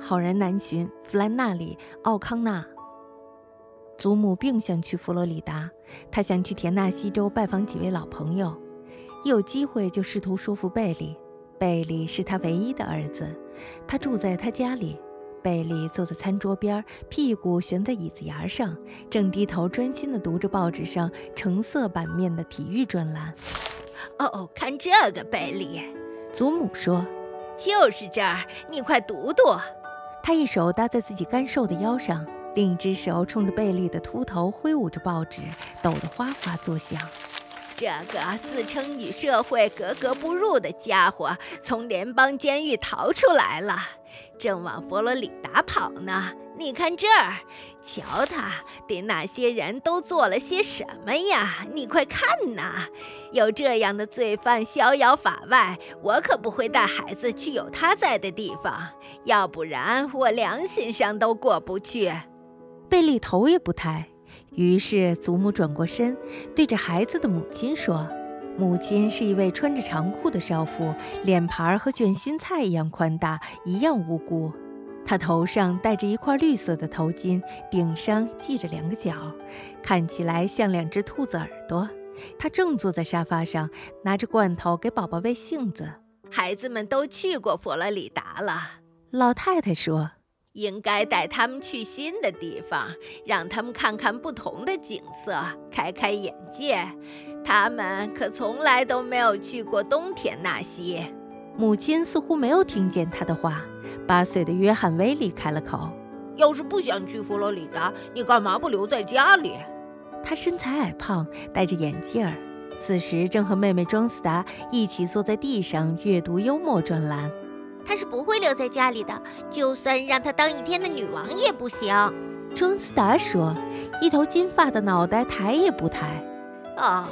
好人难寻，弗兰纳里·奥康纳。祖母并不想去佛罗里达，他想去田纳西州拜访几位老朋友。一有机会就试图说服贝利。贝利是他唯一的儿子，他住在他家里。贝利坐在餐桌边，屁股悬在椅子沿上，正低头专心地读着报纸上橙色版面的体育专栏。哦，看这个，贝利，祖母说：“就是这儿，你快读读。”他一手搭在自己干瘦的腰上，另一只手冲着贝利的秃头挥舞着报纸，抖得哗哗作响。这个自称与社会格格不入的家伙从联邦监狱逃出来了，正往佛罗里达跑呢。你看这儿，瞧他对那些人都做了些什么呀？你快看呐！有这样的罪犯逍遥法外，我可不会带孩子去有他在的地方，要不然我良心上都过不去。贝利头也不抬。于是，祖母转过身，对着孩子的母亲说：“母亲是一位穿着长裤的少妇，脸盘和卷心菜一样宽大，一样无辜。她头上戴着一块绿色的头巾，顶上系着两个角，看起来像两只兔子耳朵。她正坐在沙发上，拿着罐头给宝宝喂杏子。孩子们都去过佛罗里达了，老太太说。”应该带他们去新的地方，让他们看看不同的景色，开开眼界。他们可从来都没有去过冬天纳西。母亲似乎没有听见他的话。八岁的约翰·威利开了口：“要是不想去佛罗里达，你干嘛不留在家里？”他身材矮胖，戴着眼镜儿，此时正和妹妹庄斯达一起坐在地上阅读幽默专栏。他是不会留在家里的，就算让他当一天的女王也不行。庄斯达说，一头金发的脑袋抬也不抬。哦，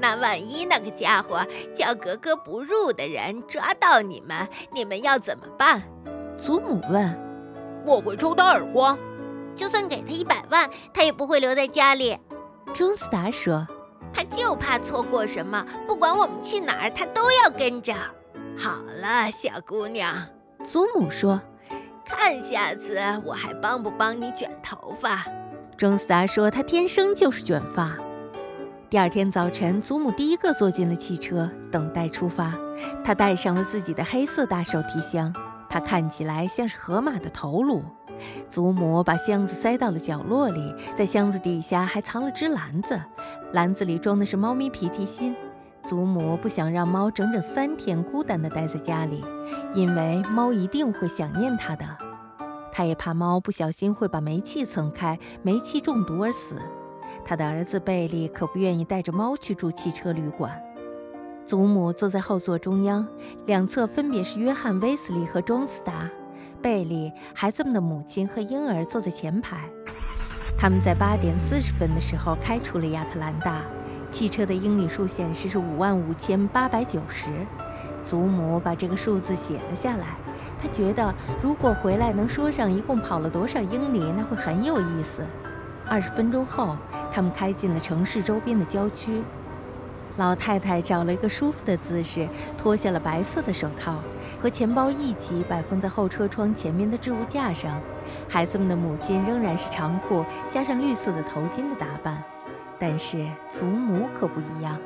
那万一那个家伙叫格格不入的人抓到你们，你们要怎么办？祖母问。我会抽他耳光。就算给他一百万，他也不会留在家里。庄斯达说。他就怕错过什么，不管我们去哪儿，他都要跟着。好了，小姑娘，祖母说：“看下次我还帮不帮你卷头发？”钟斯达说：“他天生就是卷发。”第二天早晨，祖母第一个坐进了汽车，等待出发。她带上了自己的黑色大手提箱，它看起来像是河马的头颅。祖母把箱子塞到了角落里，在箱子底下还藏了只篮子，篮子里装的是猫咪皮提心。祖母不想让猫整整三天孤单地待在家里，因为猫一定会想念它的。他也怕猫不小心会把煤气蹭开，煤气中毒而死。他的儿子贝利可不愿意带着猫去住汽车旅馆。祖母坐在后座中央，两侧分别是约翰·威斯利和庄斯达。贝利、孩子们的母亲和婴儿坐在前排。他们在八点四十分的时候开出了亚特兰大。汽车的英里数显示是五万五千八百九十。祖母把这个数字写了下来。她觉得，如果回来能说上一共跑了多少英里，那会很有意思。二十分钟后，他们开进了城市周边的郊区。老太太找了一个舒服的姿势，脱下了白色的手套，和钱包一起摆放在后车窗前面的置物架上。孩子们的母亲仍然是长裤加上绿色的头巾的打扮。但是祖母可不一样，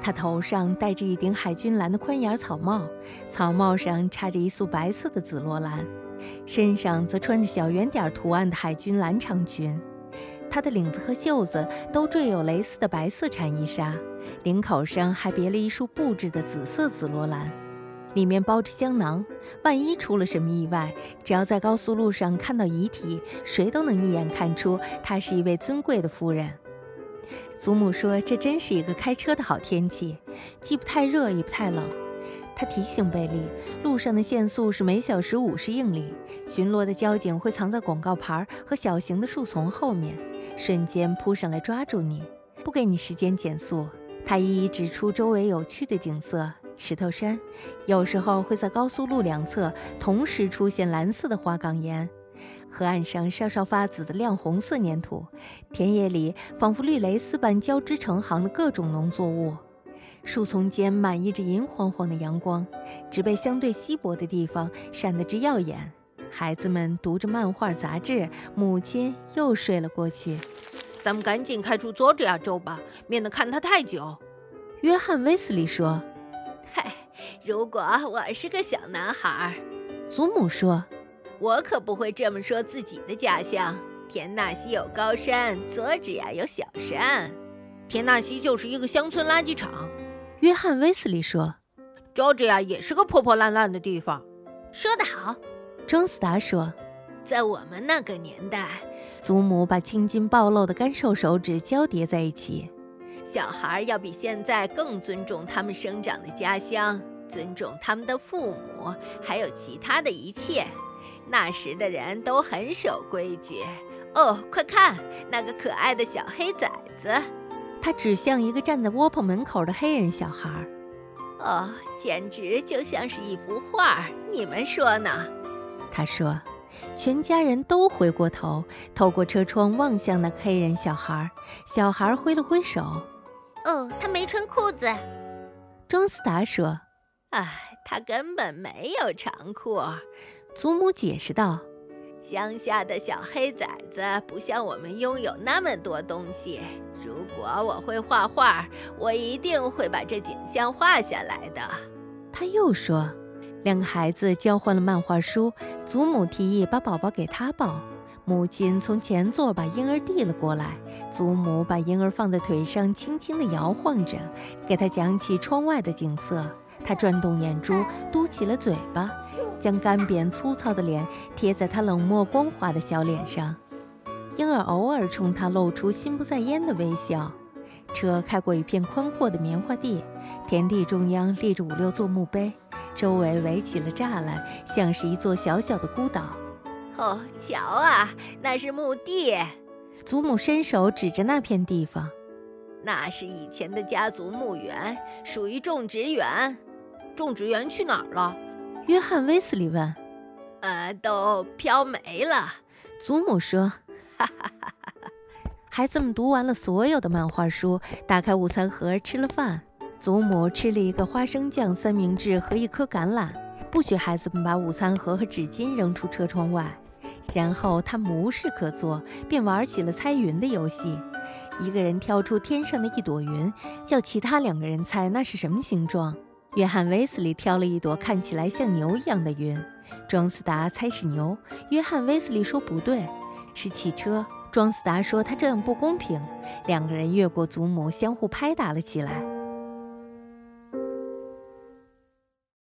她头上戴着一顶海军蓝的宽檐草帽，草帽上插着一束白色的紫罗兰，身上则穿着小圆点图案的海军蓝长裙。她的领子和袖子都缀有蕾丝的白色蝉衣纱，领口上还别了一束布制的紫色紫罗兰，里面包着香囊。万一出了什么意外，只要在高速路上看到遗体，谁都能一眼看出她是一位尊贵的夫人。祖母说：“这真是一个开车的好天气，既不太热，也不太冷。”她提醒贝利：“路上的限速是每小时五十英里，巡逻的交警会藏在广告牌和小型的树丛后面，瞬间扑上来抓住你，不给你时间减速。”他一一指出周围有趣的景色：石头山，有时候会在高速路两侧同时出现蓝色的花岗岩。河岸上稍稍发紫的亮红色粘土，田野里仿佛绿蕾丝般交织成行的各种农作物，树丛间满溢着银晃晃的阳光，植被相对稀薄的地方闪得直耀眼。孩子们读着漫画杂志，母亲又睡了过去。咱们赶紧开出佐治亚州吧，免得看他太久。约翰·威斯利说：“嗨，如果我是个小男孩，祖母说，我可不会这么说自己的家乡。田纳西有高山，佐治亚有小山。田纳西就是一个乡村垃圾场。”约翰·威斯利说：“佐治亚也是个破破烂烂的地方。”说得好，庄斯达说：“在我们那个年代，祖母把青筋暴露的干瘦手指交叠在一起。小孩要比现在更尊重他们生长的家乡，尊重他们的父母，还有其他的一切。那时的人都很守规矩。哦，快看那个可爱的小黑崽子！”他指向一个站在窝棚门口的黑人小孩。哦，简直就像是一幅画，你们说呢？他说。全家人都回过头，透过车窗望向那个黑人小孩。小孩挥了挥手。哦，他没穿裤子。庄思达说。哎，他根本没有长裤。祖母解释道。乡下的小黑崽子不像我们拥有那么多东西。如果我会画画，我一定会把这景象画下来的。他又说，两个孩子交换了漫画书。祖母提议把宝宝给他抱，母亲从前座把婴儿递了过来。祖母把婴儿放在腿上，轻轻地摇晃着，给他讲起窗外的景色。他转动眼珠，嘟起了嘴巴。将干瘪粗糙的脸贴在他冷漠光滑的小脸上，婴儿偶尔冲他露出心不在焉的微笑。车开过一片宽阔的棉花地，田地中央立着五六座墓碑，周围围起了栅栏，像是一座小小的孤岛。哦，瞧啊，那是墓地！祖母伸手指着那片地方，那是以前的家族墓园，属于种植园。种植园去哪儿了？约翰·威斯利问：“呃，都飘没了。”祖母说：“哈哈哈哈哈！”孩子们读完了所有的漫画书，打开午餐盒吃了饭。祖母吃了一个花生酱三明治和一颗橄榄，不许孩子们把午餐盒和纸巾扔出车窗外。然后他无事可做，便玩起了猜云的游戏。一个人挑出天上的一朵云，叫其他两个人猜那是什么形状。约翰·威斯利挑了一朵看起来像牛一样的云，庄斯达猜是牛，约翰·威斯利说不对，是汽车。庄斯达说他这样不公平，两个人越过祖母，相互拍打了起来。